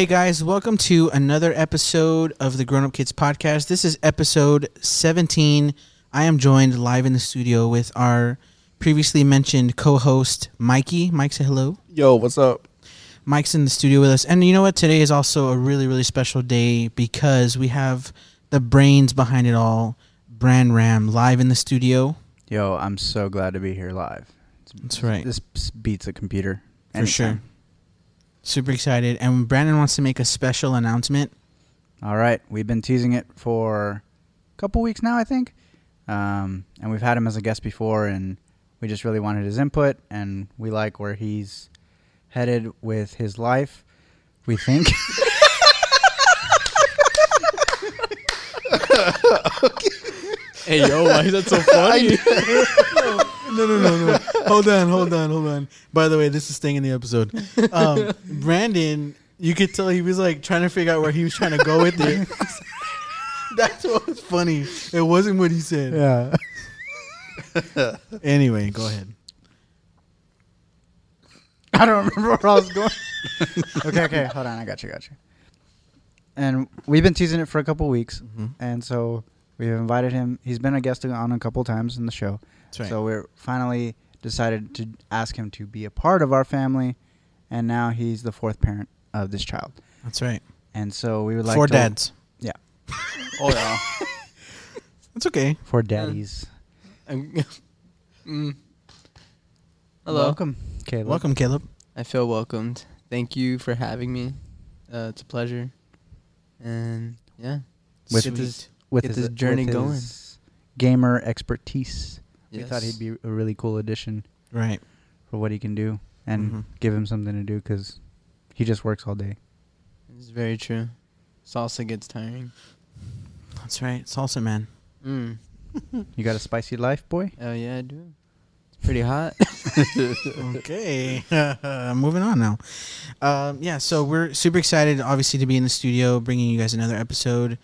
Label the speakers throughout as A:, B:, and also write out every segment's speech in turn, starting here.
A: Hey guys, welcome to another episode of the Grown Up Kids podcast. This is episode 17. I am joined live in the studio with our previously mentioned co-host Mikey. Mike, say hello.
B: Yo, what's up?
A: Mike's in the studio with us. And you know what? Today is also a really, really special day because we have the brains behind it all, Brandon, live in the studio.
C: Yo, I'm so glad to be here live. It's-
A: That's right.
C: This beats a computer.
A: For sure.
C: Anytime.
A: Super excited. And Brandon wants to make a special announcement.
C: All right, we've been teasing it for a couple weeks now, I think, um, and we've had him as a guest before, and we just really wanted his input, and we like where he's headed with his life. We think.
B: Hey, yo, why is that so funny?
A: No, no, no, no. hold on, hold on, hold on. By the way, this is staying in the episode. Um, Brandon, you could tell he was like trying to figure out where he was trying to go with it. That's what was funny. It wasn't what he said.
C: yeah.
A: Anyway, go ahead.
C: I don't remember where I was going. okay, okay, hold on. I got you, got you. And we've been teasing it for a couple weeks,
A: Mhm.
C: and so we have invited him. He's been a guest on a couple times in the show.
A: That's right.
C: So we're finally decided to ask him to be a part of our family, and now he's the fourth parent of this child.
A: That's right.
C: And so we would like
A: Four
C: to,
A: dads.
C: Yeah,
B: oh yeah.
A: That's okay.
C: four daddies.
D: I'm, mm. Hello.
C: Welcome, Caleb.
A: Welcome, Caleb.
D: I feel welcomed. Thank you for having me. Uh, it's a pleasure. And yeah,
C: With
D: get this,
C: with
D: get
C: his,
D: this journey
C: with
D: going.
C: gamer expertise. We thought he'd be a really cool addition
A: Right.
C: for what he can do, and
A: Mhm.
C: give him something to do because he just works all day.
D: It's very true. Salsa gets tiring.
A: That's right. Salsa man.
D: Mm.
C: You got a spicy life, boy?
D: Oh yeah, I do. It's pretty hot.
A: okay. Moving on now. Um, yeah, so we're super excited, obviously, to be in the studio bringing you guys another episode.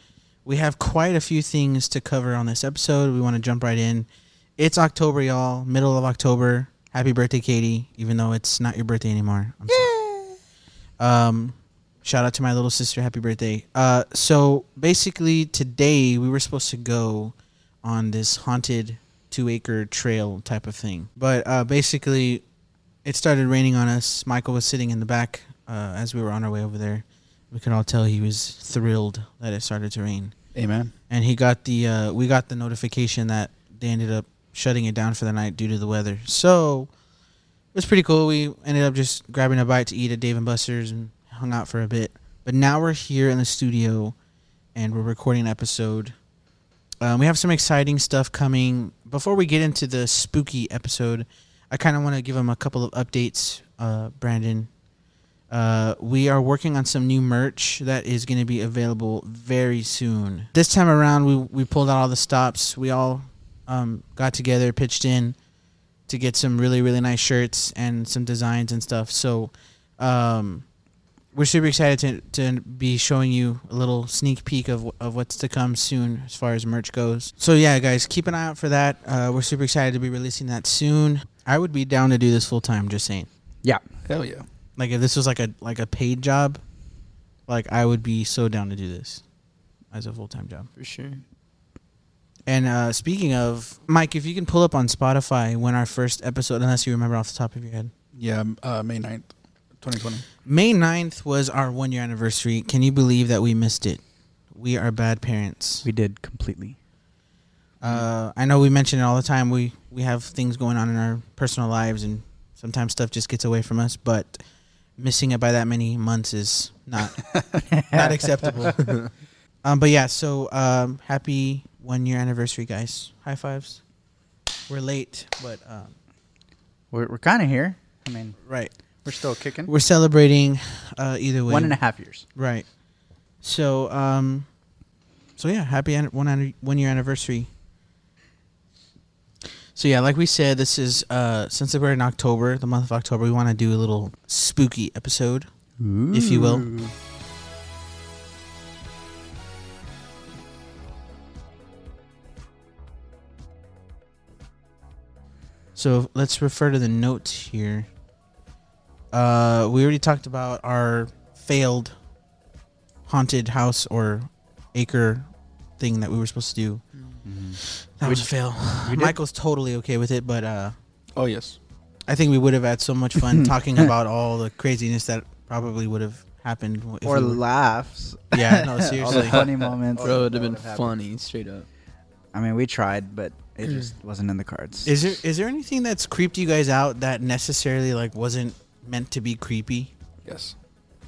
A: We have quite a few things to cover on this episode. We want to jump right in. It's October, y'all. Middle of October. Happy birthday, Katie, even though it's not your birthday anymore. I'm sorry. Um, shout out to my little sister. Happy birthday. Uh, so basically, today we were supposed to go on this haunted two acre trail type of thing. But uh, basically, it started raining on us. Michael was sitting in the back uh, as we were on our way over there. We could all tell he was thrilled that it started to rain,
B: Amen.
A: and he got the uh, we got the notification that they ended up shutting it down for the night due to the weather. So it was pretty cool. We ended up just grabbing a bite to eat at Dave and Buster's and hung out for a bit. But now we're here in the studio, and we're recording an episode. Um, we have some exciting stuff coming. Before we get into the spooky episode, I kind of want to give them a couple of updates, uh, Brandon. Uh, we are working on some new merch that is going to be available very soon. This time around, we we pulled out all the stops. We all um, got together, pitched in to get some really really nice shirts and some designs and stuff. So um, we're super excited to to be showing you a little sneak peek of of what's to come soon as far as merch goes. So yeah, guys, keep an eye out for that. Uh, we're super excited to be releasing that soon. I would be down to do this full time. Just saying.
C: Yeah.
B: Hell yeah.
A: Like if this was like a like a paid job, like I would be so down to do this as a full time job.
D: for sure.
A: And uh, speaking of Mike, if you can pull up on Spotify when our first episode, unless you remember off the top of your head,
B: Yeah, uh, May 9th, 2020.
A: May 9th was our one year anniversary. Can you believe that we missed it? We are bad parents.
C: We did completely.
A: Uh, I know we mention it all the time. We we have things going on in our personal lives, and sometimes stuff just gets away from us. But missing it by that many months is not not acceptable. um, but yeah, so um, happy one year anniversary, guys! High fives. We're late, but um,
C: We're, we're kind of here. I mean,
A: right.
C: we're still kicking.
A: We're celebrating uh, either way.
C: One and a half years.
A: Right. So um, so yeah, happy an- one an- one year anniversary. So yeah, like we said, this is uh since we're in October, the month of October, we want to do a little spooky episode, if you will. So let's refer to the notes here. Uh, we already talked about our failed haunted house or acre thing that we were supposed to do. That
C: We-
A: was a fail. Michael's totally okay with it, but uh,
B: Oh yes.
A: I think we would have had so much fun talking about all the craziness that probably would have happened. If
C: or
A: we
C: laughs.
A: Yeah, no,
C: All the
A: seriously.
C: funny moments.
D: Bro, it would have
C: that
D: been
C: happened.
D: funny, straight up.
C: I mean, we tried, but it just wasn't in the cards.
A: Is there is there anything that's creeped you guys out that necessarily like wasn't meant to be creepy?
B: Yes.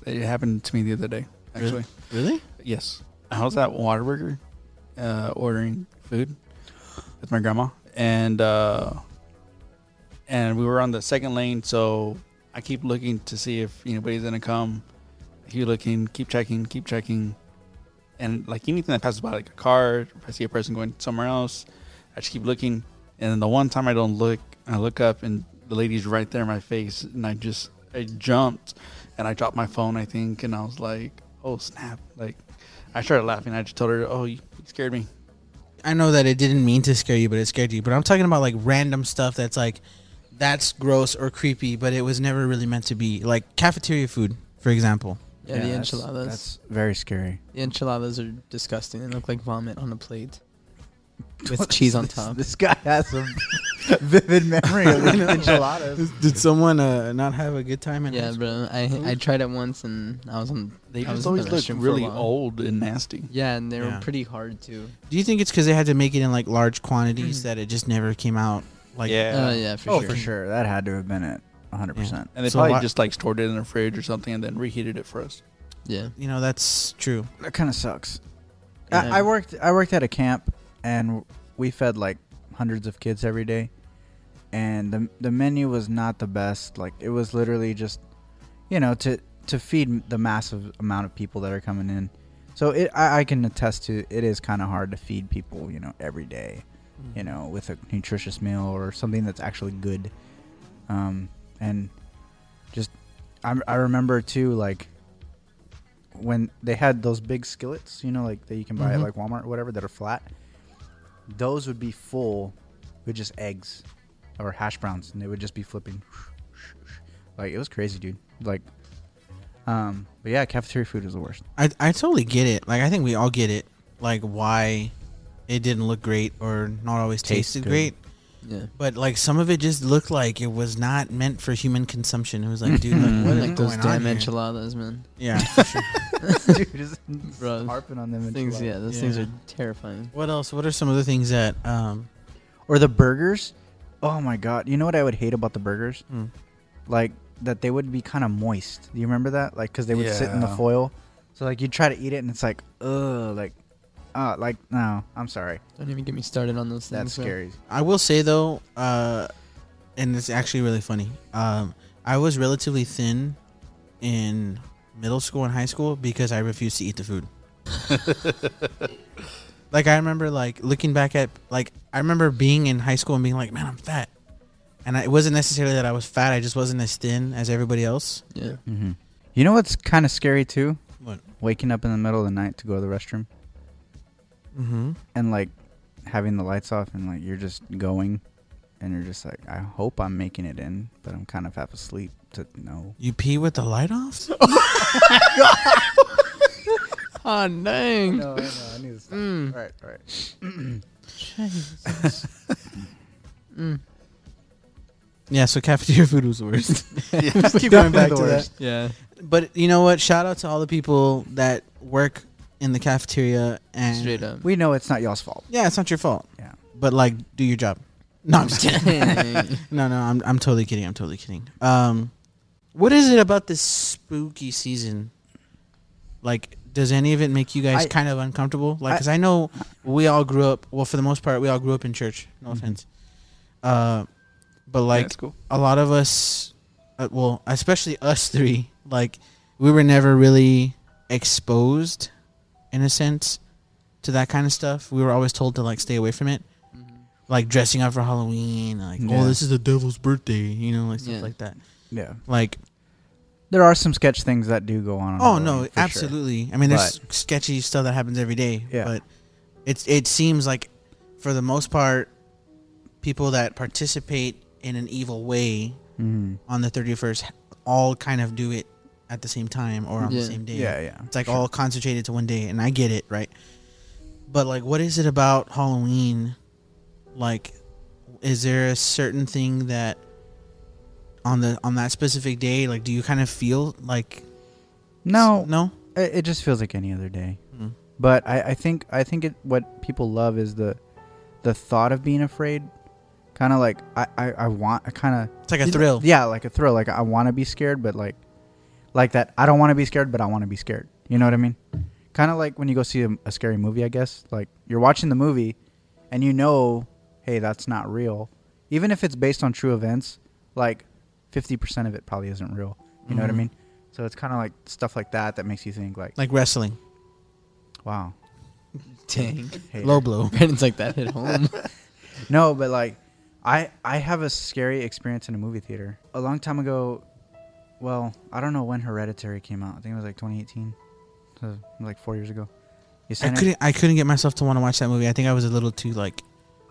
B: It happened to me the other day. Actually.
A: Really?
B: Yes. I was at Whataburger, uh, ordering food with my grandma, and uh, and we were on the second lane. So I keep looking to see if anybody's gonna come. I keep looking, keep checking, keep checking, and like anything that passes by, like a car, if I see a person going somewhere else, I just keep looking. And then the one time I don't look, I look up and the lady's right there in my face, and I just I jumped and I dropped my phone, I think, and I was like, "Oh snap!" Like I started laughing. I just told her, "Oh, you you scared me."
A: I know that it didn't mean to scare you, but it scared you. But I'm talking about like random stuff that's like that's gross or creepy, but it was never really meant to be. Like cafeteria food, for example.
D: Yeah, the
C: that's-
D: enchiladas.
C: That's very scary.
D: the enchiladas are disgusting. They look like vomit on a plate with
C: What
D: cheese on
C: this?
D: top.
C: This guy has some vivid memory of enchiladas.
A: Did someone uh, not have a good time in
D: Yeah, bro. I I tried it once and I was on.
B: They just
D: in the
B: always look
D: restroom for a
B: really old and nasty.
D: Yeah, and they were pretty hard too.
A: Do you think it's because they had to make it in like large quantities that it just never came out? Like,
B: yeah.
D: Oh yeah, for
C: oh,
D: sure.
C: for sure. That had to have been it. 100%.
B: And they
A: So
B: probably
A: why-
B: just like stored it in a fridge or something and then reheated it for us.
D: Yeah.
A: you know, that's true.
C: That kind of sucks.
D: Yeah.
C: I, I worked I worked at a camp and we fed like hundreds of kids every day. And the the menu was not the best. Like it was literally just you know to to feed the massive amount of people that are coming in. So it I, I can attest to it is kind of hard to feed people, you know, every day. you know, with a nutritious meal or something that's actually good. Um, and just, I, I remember too, like when they had those big skillets, you know, like that you can buy
A: Mhm.
C: at like Walmart or whatever that are flat. Those would be full with just eggs or hash browns, and they would just be flipping. Like it was crazy, dude. Like, um, but yeah, cafeteria food is the worst.
A: I I totally get it. Like I think we all get it. Like why it didn't look great or not always
C: Tastes
A: tasted
C: good.
A: great.
D: Yeah.
A: But like some of it just looked like it was not meant for human consumption. It was like, dude, like, what is
D: like those damn
A: on
D: enchiladas, man.
A: Yeah. sure.
C: dude, just
D: Bro,
C: harping on them.
D: Things, yeah, those things are terrifying.
A: what else? What are some other things that um
C: Or the burgers. Oh my god! You know what I would hate about the burgers?
A: hmm.
C: Like that they would be kind of moist. Do you remember that? Like because they would sit in the foil. So like you try to eat it and it's like ugh, like, uh, like no, I'm sorry,
D: Don't even get me started on those things.
C: that's
D: bro.
C: scary.
A: I will say though, uh, and it's actually really funny. Um, I was relatively thin in middle school and high school because I refused to eat the food. like I remember, like looking back at, like I remember being in high school and being like, "Man, I'm fat," and I, it wasn't necessarily that I was fat. I just wasn't as thin as everybody else.
D: Yeah.
C: Mm-hmm. You know what's kind of scary too?
A: What?
C: Waking up in the middle of the night to go to the restroom
A: Mm-hmm.
C: and like having the lights off and like you're just going, and you're just like, I hope I'm making it in, but I'm kind of half asleep to know.
A: You pee with the light off?
D: Oh dang.
C: No, I know. I need to stop.
D: Mm.
C: All right, all right.
D: Mm.
A: Yeah. So cafeteria food was the worst.
B: yeah.
A: Keep going back
C: the
A: to that.
C: worst.
D: Yeah.
A: But you know what? Shout out to all the people that work in the cafeteria and
D: Straight up.
C: We know it's not y'all's fault.
A: Yeah, it's not your fault.
C: Yeah.
A: But like, do your job. No, I'm just kidding. No, no, I'm I'm totally kidding. I'm totally kidding. Um, what is it about this spooky season? Like, does any of it make you guys
C: I-
A: kind of uncomfortable? Like,
C: I-
A: because I, know we all grew up. Well, for the most part, we all grew up in church. No
C: Mhm.
A: offense. Uh, but like
B: that's cool.
A: a lot of us, uh, well, especially us three, like we were never really exposed, in a sense, to that kind of stuff. We were always told to like stay away from it, like dressing up for Halloween, like
C: Yeah.
A: oh, this is the devil's birthday, you know, like stuff
D: Yeah.
A: like that.
C: Yeah.
A: Like,
C: There are some sketch things that do go on. on
A: oh no,
C: for sure.
A: absolutely. I mean, there's sketchy stuff that happens every day,
C: Yeah.
A: but it's it seems like, for the most part, people that participate in an evil way
C: Mhm.
A: on the 31st all kind of do it at the same time or on the same day.
C: Yeah, yeah.
A: It's like
C: Sure.
A: all concentrated to one day, and I get it, right? But like, what is it about Halloween? Like, is there a certain thing that on the on that specific day, like, do you kind of feel like
C: No,
A: no?
C: it, it just feels like any other day.
A: Mm.
C: But I, I think I think it what people love is the the thought of being afraid. Kind of like I, I, I want I kind of
A: It's like a thrill.
C: Yeah, like a thrill. Like I want to be scared, but like like that. I don't want to be scared, but I want to be scared. You know what I mean? Kind of like when you go see a, a scary movie. I guess like you're watching the movie, and you know, hey, that's not real. Even if it's based on true events, like fifty percent of it probably isn't real. You know what I
A: Mhm.
C: mean? So it's kind of like stuff like that that makes you think like,
A: Like wrestling,
C: wow,
D: Dang.
C: hater.
A: low blow.
D: Brandon's like that at home.
C: No, but like I I have a scary experience in a movie theater. A long time ago, well, I don't know when Hereditary came out. I think it was like 2018. So like 4 years ago. You
A: I couldn't. I couldn't get myself to want to watch that movie. I think I was a little too like,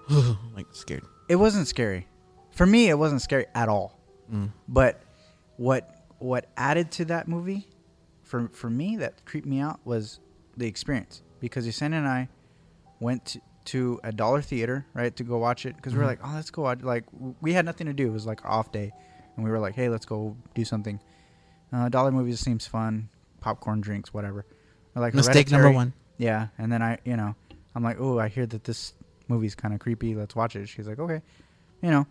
A: like scared.
C: It wasn't scary. For me, it wasn't scary at all.
A: Mm.
C: But what what added to that movie for for me that creeped me out was the experience because Yesenia and I went to, to a dollar theater right to go watch it because we were
A: Mhm.
C: like oh let's go watch like we had nothing to do it was like off day and we were like hey let's go do something uh, dollar movies seems fun popcorn drinks whatever like
A: Mistake number one.
C: yeah, and then I, you know, I'm like, oh, I hear that this movie's kind of creepy. Let's watch it. She's like, okay, you know.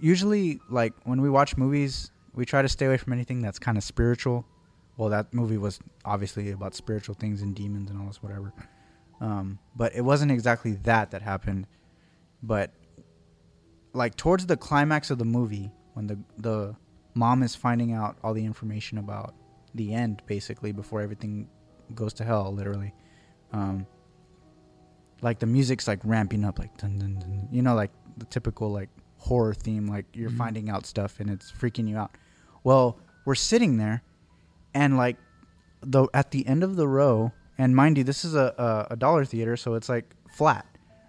C: Usually, like when we watch movies, we try to stay away from anything that's kind of spiritual. Well, that movie was obviously about spiritual things and demons and all this whatever. Um, but it wasn't exactly that that happened. But like towards the climax of the movie, when the the mom is finding out all the information about the end, basically before everything goes to hell, literally. Um, like the music's like ramping up, like dun, dun, dun, you know, like the typical like horror theme, like you're
A: Mhm.
C: finding out stuff and it's freaking you out. Well, we're sitting there, and like the at the end of the row, and mind you, this is a a, a dollar theater, so it's like flat,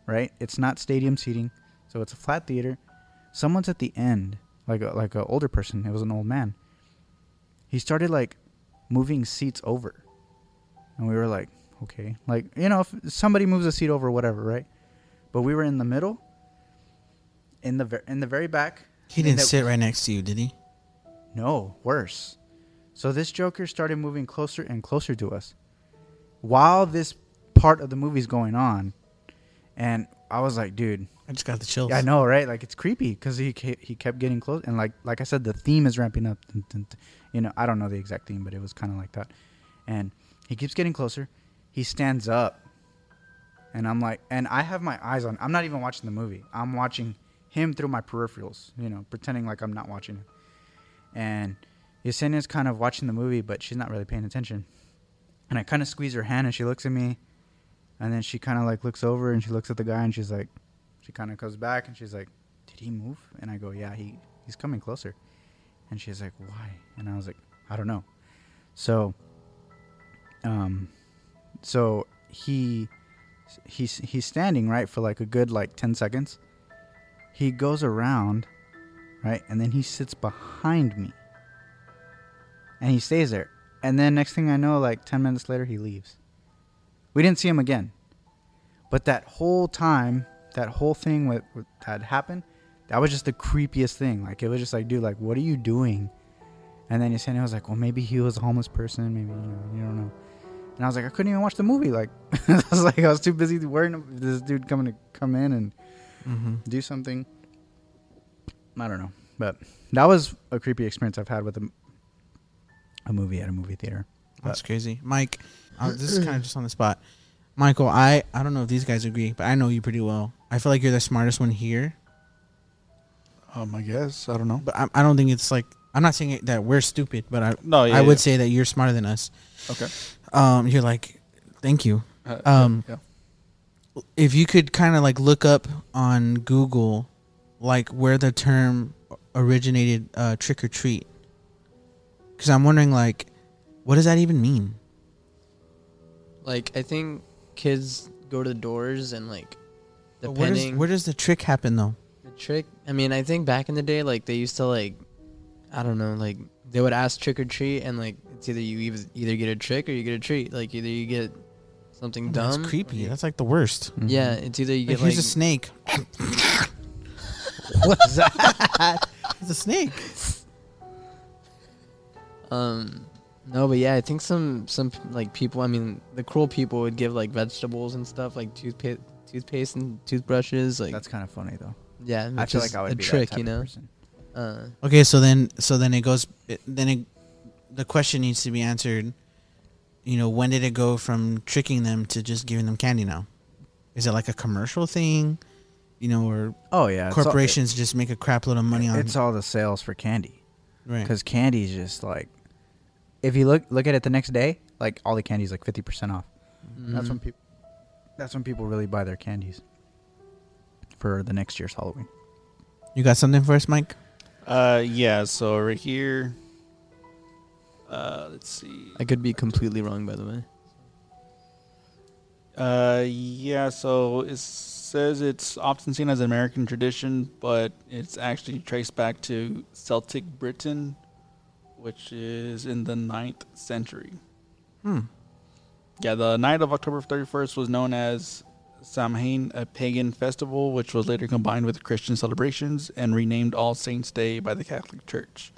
C: right? It's not stadium seating, so it's a flat theater. Someone's at the end, like a, like an older person. It was an old man. He started like moving seats over, and we were like, okay, like you know, if somebody moves a seat over, whatever, right? But we were in the middle, in the ver- in the very back.
A: He didn't sit right next to you, did he?
C: no, worse. So this Joker started moving closer and closer to us while this part of the movie's going on. And I was like, dude,
A: I just got the chills.
C: yeah, I know, right? Like it's creepy because he ke- he kept getting close, and like like I said, the theme is ramping up. You know, I don't know the exact theme, but it was kind of like that. And he keeps getting closer. He stands up, and I'm like, and I have my eyes on. I'm not even watching the movie. I'm watching him through my peripherals. You know, pretending like I'm not watching him. And Yesenia's kind of watching the movie, but she's not really paying attention. And I kind of squeeze her hand, and she looks at me, and then she kind of like looks over, and she looks at the guy, and she's like, she kind of comes back, and she's like, "Did he move?" And I go, "Yeah, he he's coming closer." And she's like, "Why?" And I was like, "I don't know." So, um, so he he's he's standing right for like a good like ten seconds. He goes around, right, and then he sits behind me, and he stays there. And then next thing I know, like ten minutes later, he leaves. We didn't see him again, but that whole time, that whole thing with, with that happened, that was just the creepiest thing. Like it was just like, dude, like what are you doing? And then Yesenia was like, well, maybe he was a homeless person. Maybe you know, you don't know. And I was like, I couldn't even watch the movie. Like I was like, I was too busy worrying about this dude coming to come in and
A: Mm-hmm.
C: do something. I don't know, but that was a creepy experience I've had with a, a movie at a movie theater.
A: That's crazy, Mike. Uh, this is kind of just on the spot. Michael, I I don't know if these guys agree, but I know you pretty well. I feel like you're the smartest one here,
B: Um, I guess I don't know.
A: but I, I don't think it's like I'm not saying it, that we're stupid, but I
B: No, yeah,
A: I would
B: yeah.
A: say that you're smarter than us.
B: Okay.
A: Um, you're like, thank you.
B: Uh,
A: Um,
B: yeah.
A: If you could kind of like look up on Google, like where the term originated, uh, trick or treat, because I'm wondering like, what does that even mean?
D: like I think kids go to the doors and like
A: But Where does,
D: depending
A: where does the trick happen though?
D: the trick. I mean, I think back in the day, like they used to like, I don't know, like they would ask trick or treat, and like it's either you either, either get a trick or you get a treat. Like either you get something
A: That's
D: dumb. or
A: creepy.
D: you-
A: That's like the worst.
C: Mhm.
D: yeah, it's either you
A: Like,
D: get like,
A: here's a snake.
C: What's that?
A: It's a snake.
D: um no, but yeah, I think some some like people. I mean, the cruel people would give like vegetables and stuff, like toothpaste, toothpaste and toothbrushes. Like
C: That's kind of funny though.
D: yeah,
C: I
D: which
C: feel like I would
D: a
C: be
D: trick,
C: that type
D: you
C: of
D: know.
C: person.
D: Uh,
A: Okay, so then so then it goes it, then it the question needs to be answered. You know, when did it go from tricking them to just giving them candy now? Is it like a commercial thing? You know, or
C: Oh yeah, it's all-
A: corporations just make a crap load of money on
C: It's all the sales for candy
A: right.
C: because candy is just like, if you look look at it the next day, like all the candy is like fifty percent off. That's when people. That's when people really buy their candies. For the next year's Halloween.
A: You got something for us, Mike?
B: Uh, yeah. So right here. Uh, let's see.
D: I could be completely wrong, by the way.
B: Uh, yeah. So it says it's often seen as an American tradition, but it's actually traced back to Celtic Britain, which is in the 9th century.
A: Hmm.
B: Yeah, the night of October 31st was known as Samhain, a pagan festival, which was later combined with Christian celebrations and renamed All Saints' Day by the Catholic Church.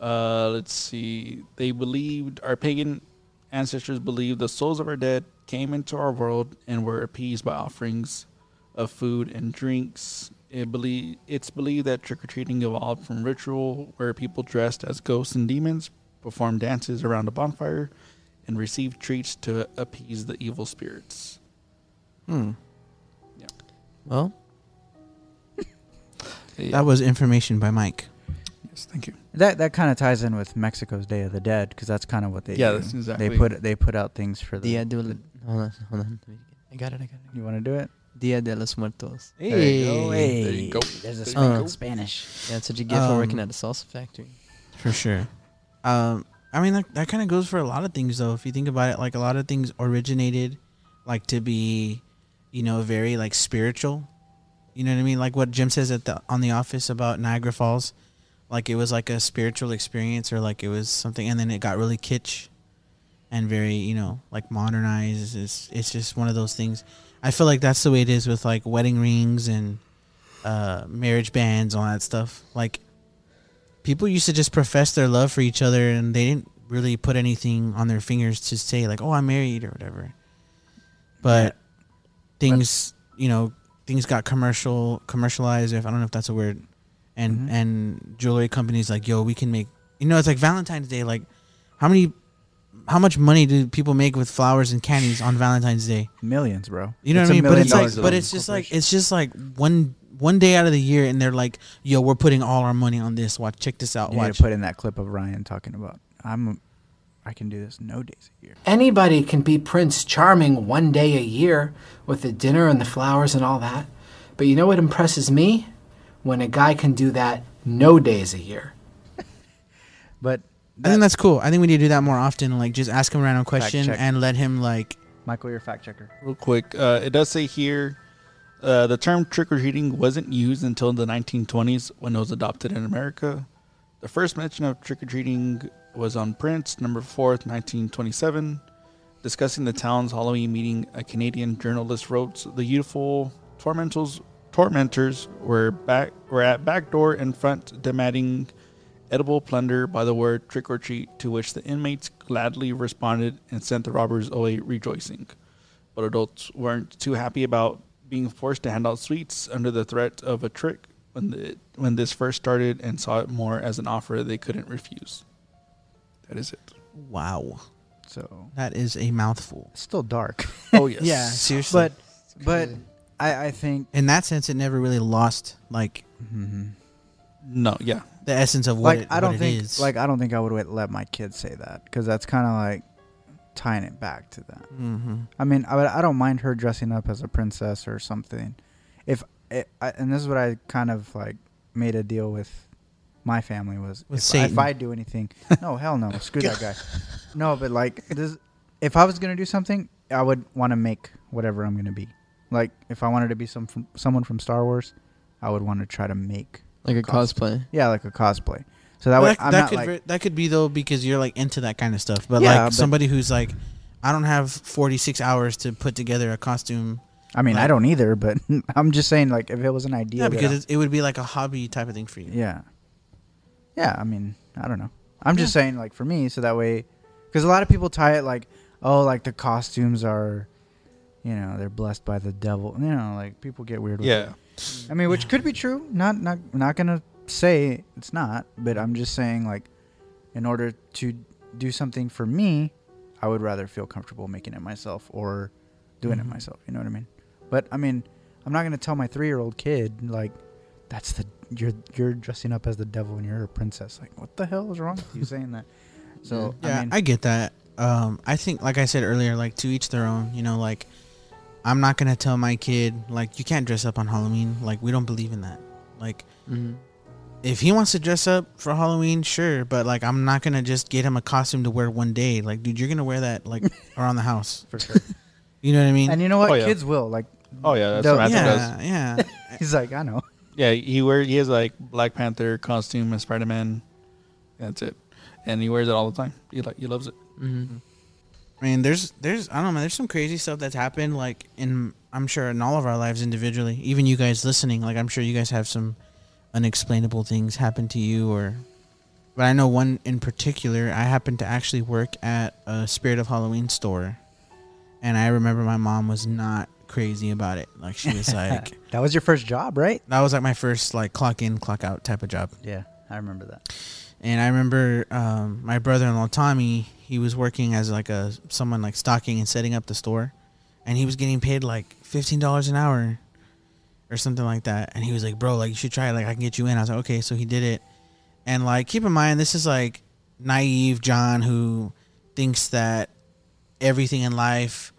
B: Uh, let's see. They believed, our pagan ancestors believed the souls of our dead came into our world and were appeased by offerings of food and drinks. It believe, it's believed that trick or treating evolved from ritual where people dressed as ghosts and demons performed dances around a bonfire and received treats to appease the evil spirits.
A: Hmm. Yeah.
D: Well,
A: That was information by Mike.
B: yes, thank you.
C: That that kind of ties in with Mexico's Day of the Dead because that's kind of what they
B: Yeah,
C: do.
B: that's exactly-
C: They put they put out things for the.
D: Dia de la, hold on, hold on. I got it. I got it.
C: You want to do it?
D: Dia de los Muertos.
C: There you go.
A: Hey.
B: There you go.
C: There's a
B: There
D: you go.
C: Spanish. Spanish.
D: Yeah, it's what you get for working
A: Um,
D: at a salsa factory.
A: For sure. Um, I mean, that, that kind of goes for a lot of things, though. If you think about it, like a lot of things originated, like to be, you know, very like spiritual. You know what I mean? Like what Jim says at the on the office about Niagara Falls, like it was like a spiritual experience, or like it was something, and then it got really kitsch, and very, you know, like modernized. It's it's just one of those things. I feel like that's the way it is with like wedding rings and uh, marriage bands, all that stuff. Like people used to just profess their love for each other and they didn't really put anything on their fingers to say like oh i'm married or whatever but things you know things got commercial commercialized if i don't know if that's a word and
C: Mhm.
A: and jewelry companies like yo we can make you know it's like valentine's day like how many how much money do people make with flowers and candies on valentine's day
C: Millions, bro.
A: you know
C: It's
A: what I mean? But it's like, but it's just like it's just like one one day out of the year, and they're like, "Yo, we're putting all our money on this. Watch, check this out.
C: You need
A: Watch."
C: to put in that clip of Ryan talking about I'm, I can do this no days a year.
E: Anybody can be Prince Charming one day a year with the dinner and the flowers and all that. But you know what impresses me? When a guy can do that no days a year.
C: But
A: I think that's cool. I think we need to do that more often. Like, just ask him a random question
C: check.
A: and let him like.
C: Michael, you're a fact checker.
B: Real quick, uh, it does say here uh, the term trick or treating wasn't used until the 1920s when it was adopted in America. The first mention of trick or treating was on Prince, number 4th, 1927. Discussing the town's Halloween meeting, a Canadian journalist wrote, The youthful tormentors, tormentors were, back, were at back door and front demanding edible plunder by the word trick or treat, to which the inmates gladly responded and sent the robbers away rejoicing but adults weren't too happy about being forced to hand out sweets under the threat of a trick when the, when this first started and saw it more as an offer they couldn't refuse. That is it.
A: Wow,
C: So
A: that is a mouthful.
C: it's still dark.
B: Oh yes.
A: Yeah, seriously.
C: but but I I think
A: in that sense, it never really lost like
C: mm-hmm.
B: no, yeah.
A: The essence of what
C: like
A: it,
C: I don't think
A: is.
C: like I don't think I would let my kids say that because that's kind of like tying it back to that.
A: hmm
C: I mean, I, I don't mind her dressing up as a princess or something. If it, I, and this is what I kind of like made a deal with my family was if,
A: Satan.
C: if I do anything, no hell no, screw that guy. No, but like this, if I was gonna do something, I would want to make whatever I'm gonna be. Like if I wanted to be some from, someone from Star Wars, I would want to try to make
D: Like a
C: cos-
D: cosplay.
C: yeah, like a cosplay. So that
A: Well,
C: way
A: that,
C: I'm
A: that
C: not
A: could
C: like
A: ver- that could be though because you're like into that kind of stuff. But
C: Yeah,
A: like
C: but-
A: somebody who's like, I don't have 46 hours to put together a costume.
C: I mean, I
A: like-
C: don't either, but I'm just saying like if it was an idea.
A: Yeah,
C: that
A: because
C: I-
A: it, it would be like a hobby type of thing for you.
C: Yeah. Yeah, I mean, I don't know. I'm just saying, like, for me, so that way, because a lot of people tie it like, oh, like the costumes are, you know, they're blessed by the devil. You know, like people get weird with
B: Yeah.
C: I mean, which could be true. Not, not, not gonna say it's not, but I'm just saying, like, in order to do something for me, I would rather feel comfortable making it myself or doing
A: Mhm.
C: it myself. You know what I mean? But I mean, I'm not gonna tell my three year old kid like, that's the you're you're dressing up as the devil and you're a princess. Like, what the hell is wrong with you saying that? So
A: Yeah,
C: I mean,
A: I get that. Um, I think, like I said earlier, like to each their own. You know, like I'm not gonna tell my kid like you can't dress up on Halloween. Like we don't believe in that. Like
D: Mm-hmm.
A: if he wants to dress up for Halloween, sure, but like I'm not gonna just get him a costume to wear one day. Like, dude, you're gonna wear that like around the house.
C: for sure.
A: You know what I mean?
C: and you know what?
B: Oh, yeah.
C: Kids will like.
B: Oh yeah, that's
C: No,
B: what Matthew does.
A: yeah, yeah.
C: He's like, I know.
B: Yeah, he wear he has like Black Panther costume and Spider Man. That's it, and he wears it all the time. He like he loves it.
D: Mm-hmm.
A: I mean, there's there's I don't know. There's some crazy stuff that's happened, like in I'm sure in all of our lives individually. Even you guys listening, like I'm sure you guys have some unexplainable things happen to you, or. But I know one in particular. I happened to actually work at a Spirit of Halloween store, and I remember my mom was not crazy about it. Like she was like,
C: that was your first job, right?
A: that was like my first like clock in, clock out type of job.
C: Yeah, I remember that.
A: And I remember um, my brother-in-law Tommy. He was working as like a someone like stocking and setting up the store, and he was getting paid like fifteen dollars an hour, or something like that. And he was like, "Bro, like you should try it. Like I can get you in." I was like, "Okay." So he did it, and like keep in mind this is like naive John who thinks that everything in life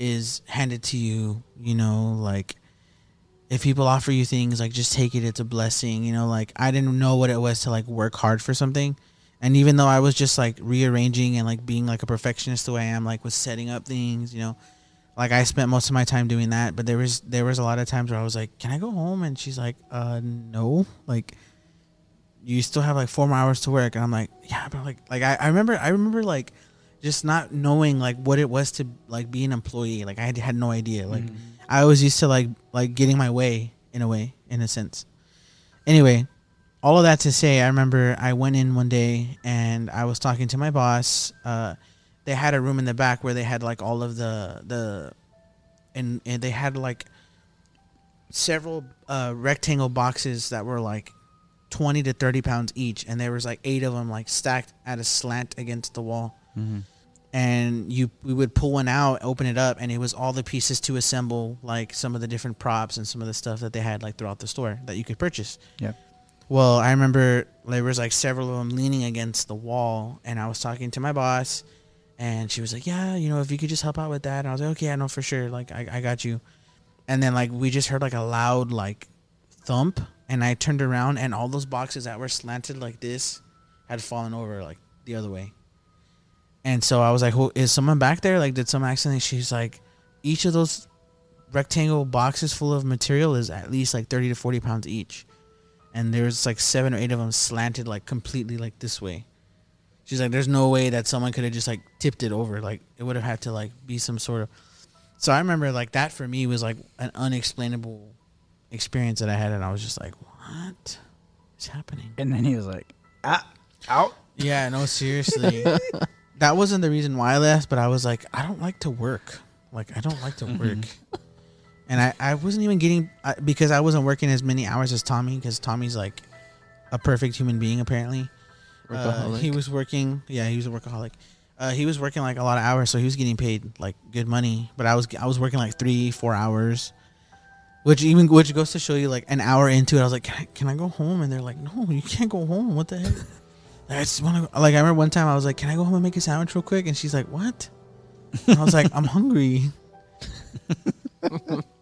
A: is handed to you. You know, like if people offer you things like just take it it's a blessing you know like i didn't know what it was to like work hard for something. And even though i was just like rearranging and like being like a perfectionist the way i am like with setting up things you know like i spent most of my time doing that. But there was there was a lot of times where i was like can i go home? And she's like uh no. Like you still have like four more hours to work. And i'm like yeah but like like i, I remember i remember like just not knowing like what it was to like be an employee. Like i had, had no idea. Like I was used to like like getting my way in a way, in a sense. Anyway, all of that to say, I remember I went in one day and I was talking to my boss. Uh, they had a room in the back where they had like all of the the, and and they had like several uh, rectangle boxes that were like twenty to thirty pounds each, and there was like eight of them like stacked at a slant against the wall
C: Mm-hmm.
A: And you we would pull one out, open it up, and it was all the pieces to assemble like some of the different props and some of the stuff that they had like throughout the store that you could purchase.
C: Yep.
A: Well, I remember there was like several of them leaning against the wall, and I was talking to my boss, and she was like, "Yeah, you know, if you could just help out with that," and I was like, "Okay, I know for sure. Like, I, I got you." And then like we just heard like a loud like thump, and I turned around, and all those boxes that were slanted like this had fallen over like the other way. And so I was like, "Who is someone back there? Like, did someone accidentally?" She's like, "Each of those rectangle boxes full of material is at least like thirty to forty pounds each, and there's like seven or eight of them slanted like completely like this way." She's like, "There's no way that someone could have just like tipped it over. Like, it would have had to like be some sort of." So I remember like that for me was like an unexplainable experience that I had, and I was just like, "What is happening?"
C: And then he was like, ah, out.
A: Yeah, no, seriously. that wasn't the reason why I left, but I was like, I don't like to work. Like, I don't like to work. And I, I wasn't even getting, I, because I wasn't working as many hours as Tommy, because Tommy's like a perfect human being, apparently. Uh, he was working, yeah, he was a workaholic. Uh, he was working like a lot of hours, so he was getting paid like good money. But I was I was working like three, four hours, which even which goes to show you like an hour into it, I was like, can I, can I go home? And they're like, no, you can't go home. What the heck? I just want to like. I remember one time I was like, "Can I go home and make a sandwich real quick?" And she's like, "What?" And I was like, "I'm hungry."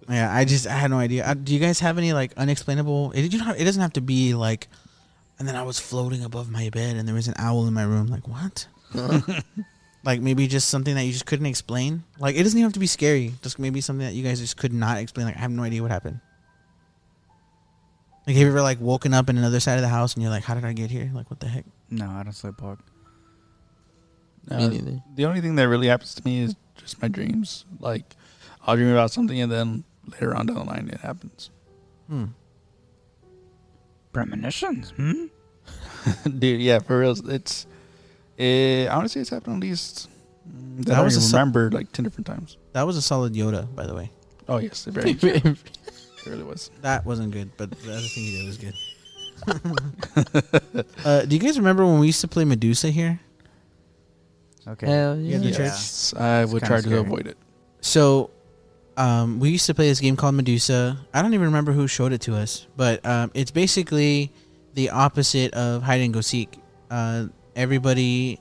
A: yeah, I just I had no idea. Uh, do you guys have any like unexplainable? It, you know, it doesn't have to be like. And then I was floating above my bed, and there was an owl in my room. Like what? like maybe just something that you just couldn't explain. Like it doesn't even have to be scary. Just maybe something that you guys just could not explain. Like I have no idea what happened. Like, have you ever like woken up in another side of the house and you're like, how did I get here? Like, what the heck?
C: No, I don't sleepwalk.
B: Uh,
D: Me neither.
B: the only thing that really happens to me is just my dreams. Like I'll dream about something and then later on down the line it happens.
A: Hmm.
C: Premonitions. Hmm.
B: Dude, yeah, for real. It's eh, honestly it's happened at least mm, that,
A: That
B: I
A: was
B: was
A: a so-
B: remember like ten different times.
A: That was a solid Yoda, by the way.
B: Oh yes, it very it really was.
A: That wasn't good, but the other thing he did was good. uh, do you guys remember when we used to play Medusa here?
C: Okay.
D: Hell
A: Yeah,
D: yeah.
A: the church.
B: Yes, I
C: It's
B: would
C: kinda
B: try to
C: scary.
B: avoid it.
A: So, um, we used to play this game called Medusa. I don't even remember who showed it to us, but um, it's basically the opposite of hide and go seek. Uh, everybody,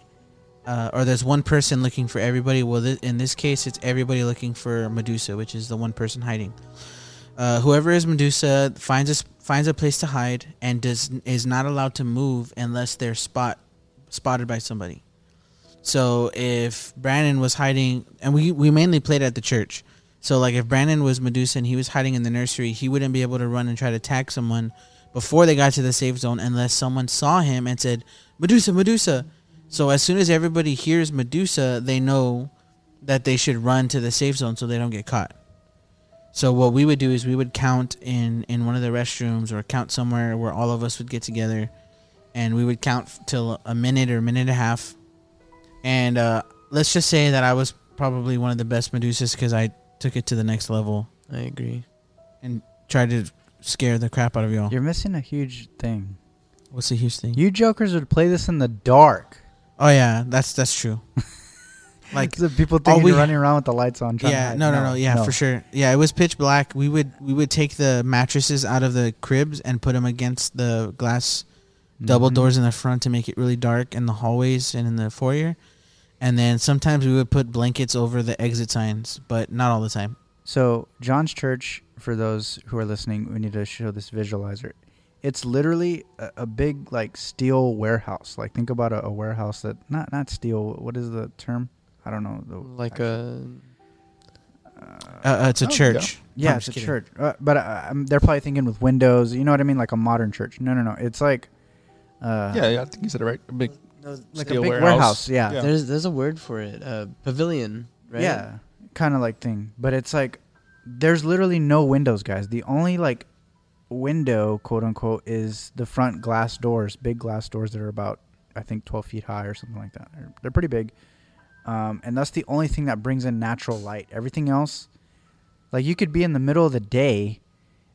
A: uh, or there's one person looking for everybody. Well, th- in this case, it's everybody looking for Medusa, which is the one person hiding. Uh, whoever is Medusa finds a finds a place to hide and does is not allowed to move unless they're spot spotted by somebody. So if Brandon was hiding, and we we mainly played at the church. So like if Brandon was Medusa and he was hiding in the nursery, he wouldn't be able to run and try to attack someone before they got to the safe zone unless someone saw him and said Medusa, Medusa. So as soon as everybody hears Medusa, they know that they should run to the safe zone so they don't get caught. So what we would do is we would count in in one of the restrooms or count somewhere where all of us would get together, and we would count till a minute or a minute and a half. And uh, let's just say that I was probably one of the best Medusas because I took it to the next level
D: I agree.
A: and tried to scare the crap out of y'all.
C: You're missing a huge thing.
A: What's the huge thing?
C: You jokers would play this in the dark.
A: Oh yeah, that's that's true. like
C: the people thinking
A: we-
C: you're running around with the lights on.
A: yeah, no, no, no, yeah, for sure. Yeah, it was pitch black. We would we would take the mattresses out of the cribs and put them against the glass double
C: Mhm.
A: doors in the front to make it really dark in the hallways and in the foyer. And then sometimes we would put blankets over the exit signs, but not all the time.
C: So John's church, for those who are listening, we need to show this visualizer. It's literally a, a big like steel warehouse. Like think about a, a warehouse that not not steel. What is the term? I don't know. The,
D: Like
C: actual-
D: a
A: Uh, uh, it's a
B: Oh,
A: church.
C: yeah,
A: I'm
C: it's
A: just
C: a
A: kidding.
C: church. Uh, but uh, um, they're probably thinking with windows. You know what I mean? Like a modern church. No, no, no. It's like uh,
B: yeah, yeah, I think you said it right. A big
C: like a big
B: warehouse.
C: warehouse. Yeah,
B: Yeah.
D: there's there's a word for it. Uh, pavilion, right?
C: Yeah, kind of like thing. But it's like there's literally no windows, guys. The only like window, quote unquote, is the front glass doors, big glass doors that are about I think 12 feet high or something like that. They're, they're pretty big, um, and that's the only thing that brings in natural light. Everything else, like you could be in the middle of the day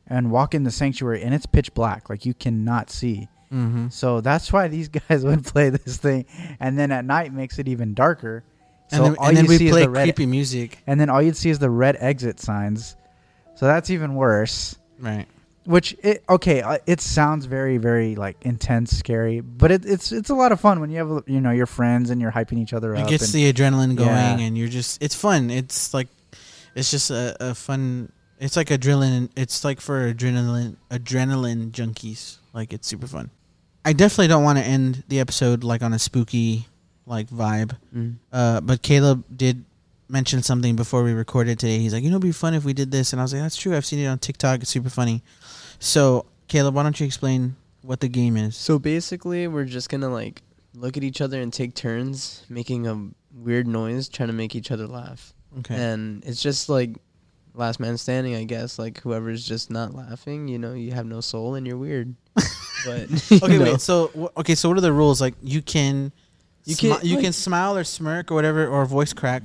C: and walk in the sanctuary and it's pitch black, like you cannot see.
A: Mm-hmm.
C: So that's why these guys would play this thing, and then at night makes it even darker. So
A: And then,
C: all
A: and then
C: you
A: we
C: see is
A: play
C: the red
A: creepy music.
C: and then all you'd see is the red exit signs. So that's even worse.
A: Right.
C: Which it okay, uh, it sounds very very like intense, scary, but it, it's it's a lot of fun when you have you know your friends and you're hyping each other up.
A: It gets
C: and-
A: the adrenaline going,
C: Yeah.
A: and you're just, it's fun. It's like, it's just a, a fun, it's like adrenaline. It's like for adrenaline, adrenaline junkies. Like, it's super fun. I definitely don't want to end the episode like on a spooky, like vibe.
D: Mm.
A: Uh, but Caleb did mention something before we recorded today. He's like, you know, it'd be fun if we did this, and I was like, that's true. I've seen it on TikTok. It's super funny. So, Caleb, why don't you explain what the game is?
D: So basically, we're just gonna like look at each other and take turns making a weird noise, trying to make each other laugh.
A: Okay.
D: And it's just like last man standing, I guess. Like whoever's just not laughing, you know, you have no soul and you're weird. but you
A: okay,
D: know,
A: wait. So, wh- okay, so what are the rules? Like, you can,
D: You can't,
A: can, you
D: like-
A: can smile or smirk or whatever, or voice crack.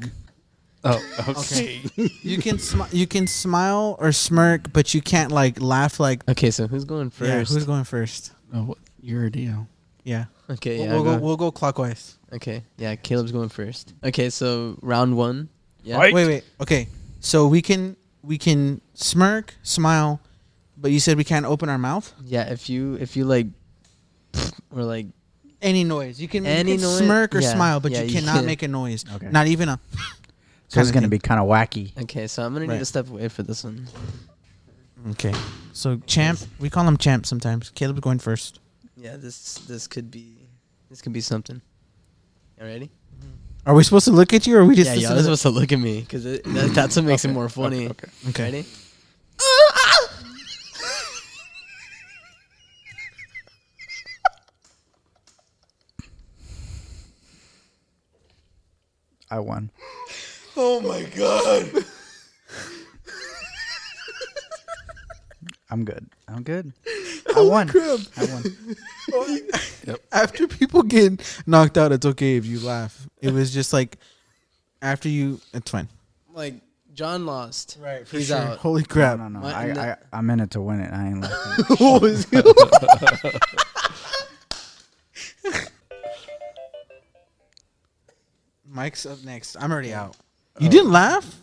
B: Oh, okay.
A: You can, smi- you can smile or smirk, but you can't like laugh like.
D: Okay, so who's going first?
A: Yeah, who's going first?
B: oh, what, your deal.
A: Yeah,
D: okay,
A: we'll,
D: yeah,
A: we'll
D: go.
A: go. We'll go clockwise.
D: Okay, yeah, Caleb's going first. Okay, so round one. Yeah.
B: Right.
A: Wait, wait. Okay, so we can we can smirk, smile, but you said we can't open our mouth.
D: Yeah, if you if you like, or like
A: Any noise. You can,
D: Any
A: you can
D: noise?
A: smirk or
D: Yeah,
A: smile, but
D: yeah,
A: you
D: you
A: cannot
D: can.
A: make a noise.
C: Okay.
A: Not even a.
C: So
A: is
C: going
A: to
C: be kind of wacky.
D: Okay, so I'm going
A: to
D: need to step away for this one.
A: Okay. So champ, we call him champ sometimes. Caleb's going first.
D: Yeah, this this could be this could be something. You ready? Mm-hmm.
A: Are we supposed to look at you, or are we just?
D: yeah, y'all are supposed to look at me because that, that's what makes it more funny.
B: Okay.
A: Okay.
D: Ready?
C: I won.
A: Oh my god.
C: I'm good. I'm good. I won. Oh, I won.
A: After people get knocked out, it's okay if you laugh. It was just like after you, it's fine.
D: Like John lost.
A: Right,
D: He's out.
A: Holy crap!
C: No, no, no.
D: My-
C: I,
D: no.
C: I, I'm in it to win it. I ain't laughing.
D: What was
A: Mike's up next. I'm already out. You didn't laugh?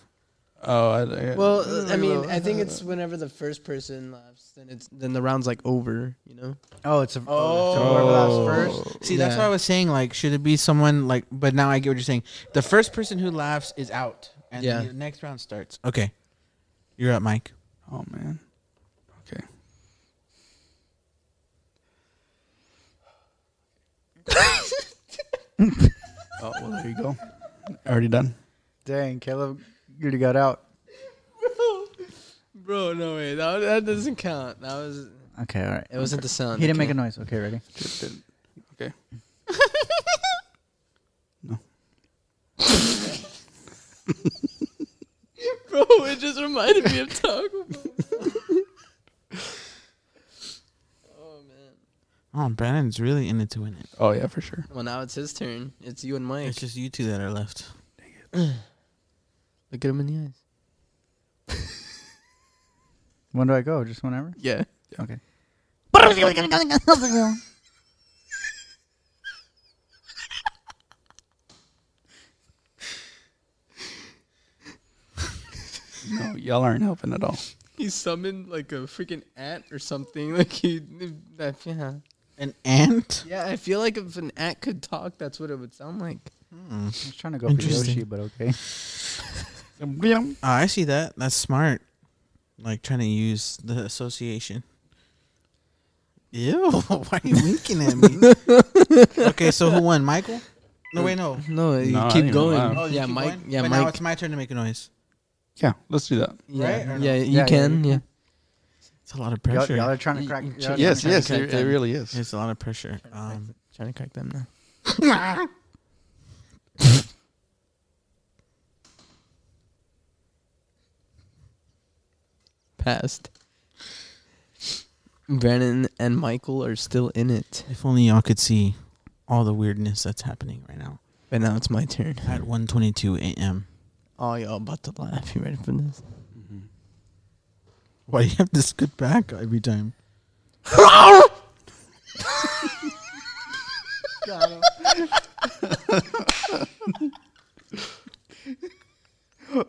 B: Oh, I, I,
D: Well, uh, I mean, I think it's whenever the first person laughs, then it's then the round's like over. You know.
C: Oh, it's a.
A: Oh.
C: so oh. whoever laughs first.
A: See, that's
D: Yeah.
A: why I was saying like, should it be someone like? But now I get what you're saying. The first person who laughs is out, and
D: Yeah.
A: the next round starts. Okay, you're up, Mike.
B: oh man. Okay. oh well, there you go. Already done.
C: Dang, Caleb, you already got out.
D: Bro, no way. That that doesn't count. That was
C: Okay, all right.
D: it. Wasn't the sound.
C: He didn't
D: okay.
C: make a noise. Okay, ready?
B: Just did- Okay. No.
D: Bro, it just reminded me of Taco Bell. oh man.
A: Oh, Brandon's really in it to win it.
B: Oh yeah, for sure.
D: Well, now it's his turn. It's you and Mike.
A: It's just you two that are left.
D: Look at him in the eyes.
C: When do I go? Just whenever?
D: Yeah.
C: Okay.
B: No, y'all aren't helping at all.
D: He summoned like a freaking ant or something. Like he, that, yeah,
A: An ant?
D: yeah. I feel like if an ant could talk, that's what it would sound like.
A: Hmm.
C: I was trying to go for Yoshi, but okay.
A: Oh, I see that. That's smart. Like trying to use the association. Ew! Why are you winking at me? okay, so who won? Michael? No, wait, no.
D: No, you
B: No, I
D: keep
B: didn't
D: going.
B: laugh.
A: Oh, you
D: yeah,
A: keep
D: Mike.
A: going?
D: Yeah,
A: but now
D: Mike.
A: it's my turn to make a noise.
B: Yeah, let's do that.
D: yeah,
A: right, or no?
D: yeah, you
C: Yeah, yeah,
D: can.
C: yeah.
D: Yeah.
A: It's a lot of
C: Y'all,
A: pressure.
C: y'all are trying to
D: You-
C: crack.
D: you
C: y'all-
D: check-
B: Yes,
D: trying to
B: yes,
D: crack
B: it, it
D: them.
B: really is.
A: it's a lot of pressure. Um,
D: Trying to crack them now. Passed. Brandon and Michael are still in it.
A: if only y'all could see all the weirdness that's happening right now
D: But now it's my turn.
A: at 1:22 a.m.
D: Oh, y'all about to laugh. You ready for this?
A: Why do you have to scoot back every time?
C: I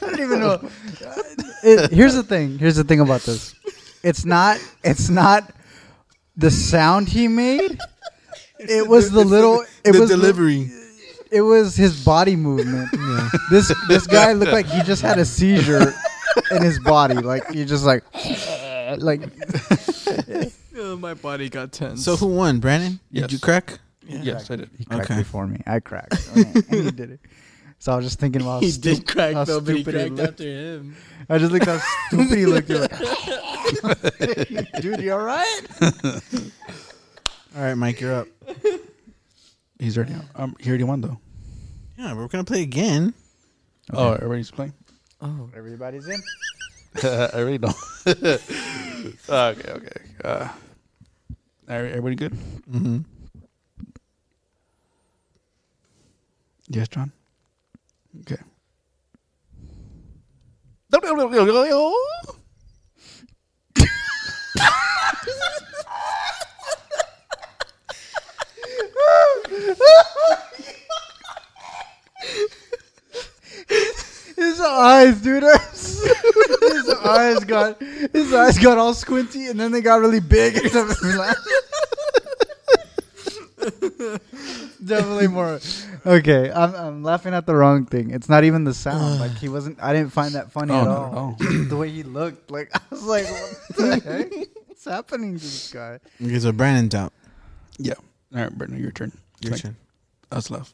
C: don't even know. Uh, it- here's the thing. Here's the thing about this. It's not. It's not the sound he made. It was the little. It was the- it was his body movement. This this guy looked like he just had a seizure in his body. Like he just like like
D: Oh, my body got tense.
A: So who won? Brandon?
B: Yes.
A: Did you crack?
B: Yes, I did.
C: he cracked
A: Okay.
C: before me. I cracked. Okay, and he did it. So I was just thinking about
D: he
C: how stu-
D: did crack
C: how
D: though, but he
C: stupid he
D: cracked
C: looked.
D: after him.
C: I just looked how stupid he looked. You're like, dude, you all right?
A: All right, Mike, you're up.
B: He's already. Um, he already won though.
A: Yeah, we're gonna play again.
B: Oh, everybody's playing.
D: Oh,
C: Everybody's in.
B: I really don't. okay, okay. Uh, everybody good?
A: Mm-hmm.
B: Yes, John. Okay.
C: His eyes, dude. his eyes got his eyes got all squinty, and then they got really big. and stuff. Definitely more. Okay, I'm I'm laughing at the wrong thing. It's not even the sound. Like he wasn't. I didn't find that funny
B: Oh,
C: at
B: not
C: all.
B: at
C: the way he looked. Like I was like, what the heck? What's happening to this guy?
A: Okay, so Brandon's out.
B: Yeah. All right, Brandon, your turn.
A: Your
B: Like,
A: turn.
B: Us left.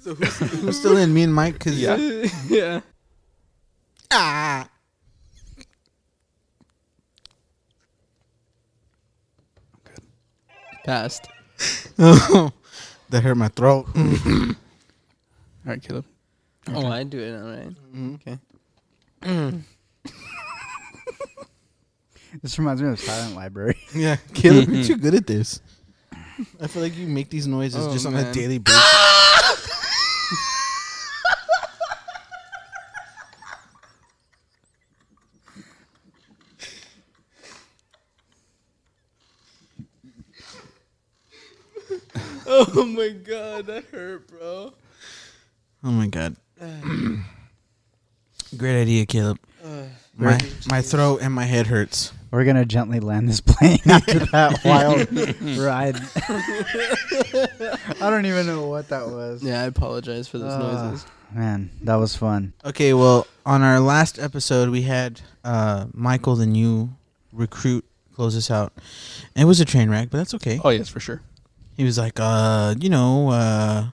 A: So who's, who's still in? Me and Mike. Cause
B: Yeah.
D: yeah.
A: Ah.
D: Passed.
A: Oh, that hurt my throat.
B: All right, Caleb.
D: Oh, I do it All right. right?
A: Mhm.
D: Okay.
C: This reminds me of Silent Library.
A: yeah, Caleb, you're too good at this. I feel like you make these noises
D: Oh,
A: just on a daily basis.
D: Oh my god, that hurt, bro.
A: Oh my god. Uh, Great idea, Caleb. Uh, my my throat and my head hurts.
C: We're gonna gently land this plane after that wild ride. I don't even know what that was.
D: Yeah, I apologize for those
C: Ah,
D: noises.
C: Man, that was fun.
A: Okay, well, on our last episode, we had uh, Michael, the new recruit, close us out. It was a train wreck, but that's okay.
B: Oh yes, for sure.
A: He was like, uh, you know, uh,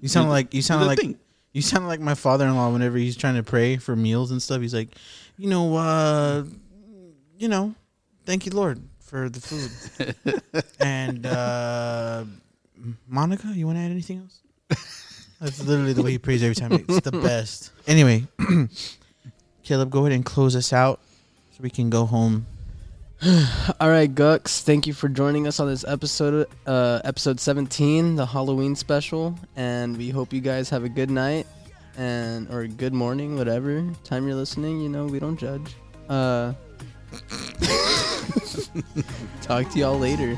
A: you sound like you sound
B: the
A: like
B: thing.
A: you sound like my father-in-law whenever he's trying to pray for meals and stuff. He's like, you know, uh, you know, thank you, Lord, for the food. and uh, Monica, you want to add anything else? That's literally the way he prays every time. It's the best. Anyway, Caleb, go ahead and close us out so we can go home.
D: All right, Gux, thank you for joining us on this episode, uh, episode 17, the Halloween special. And we hope you guys have a good night and or good morning, whatever time you're listening. You know, we don't judge. Uh, Talk to y'all later.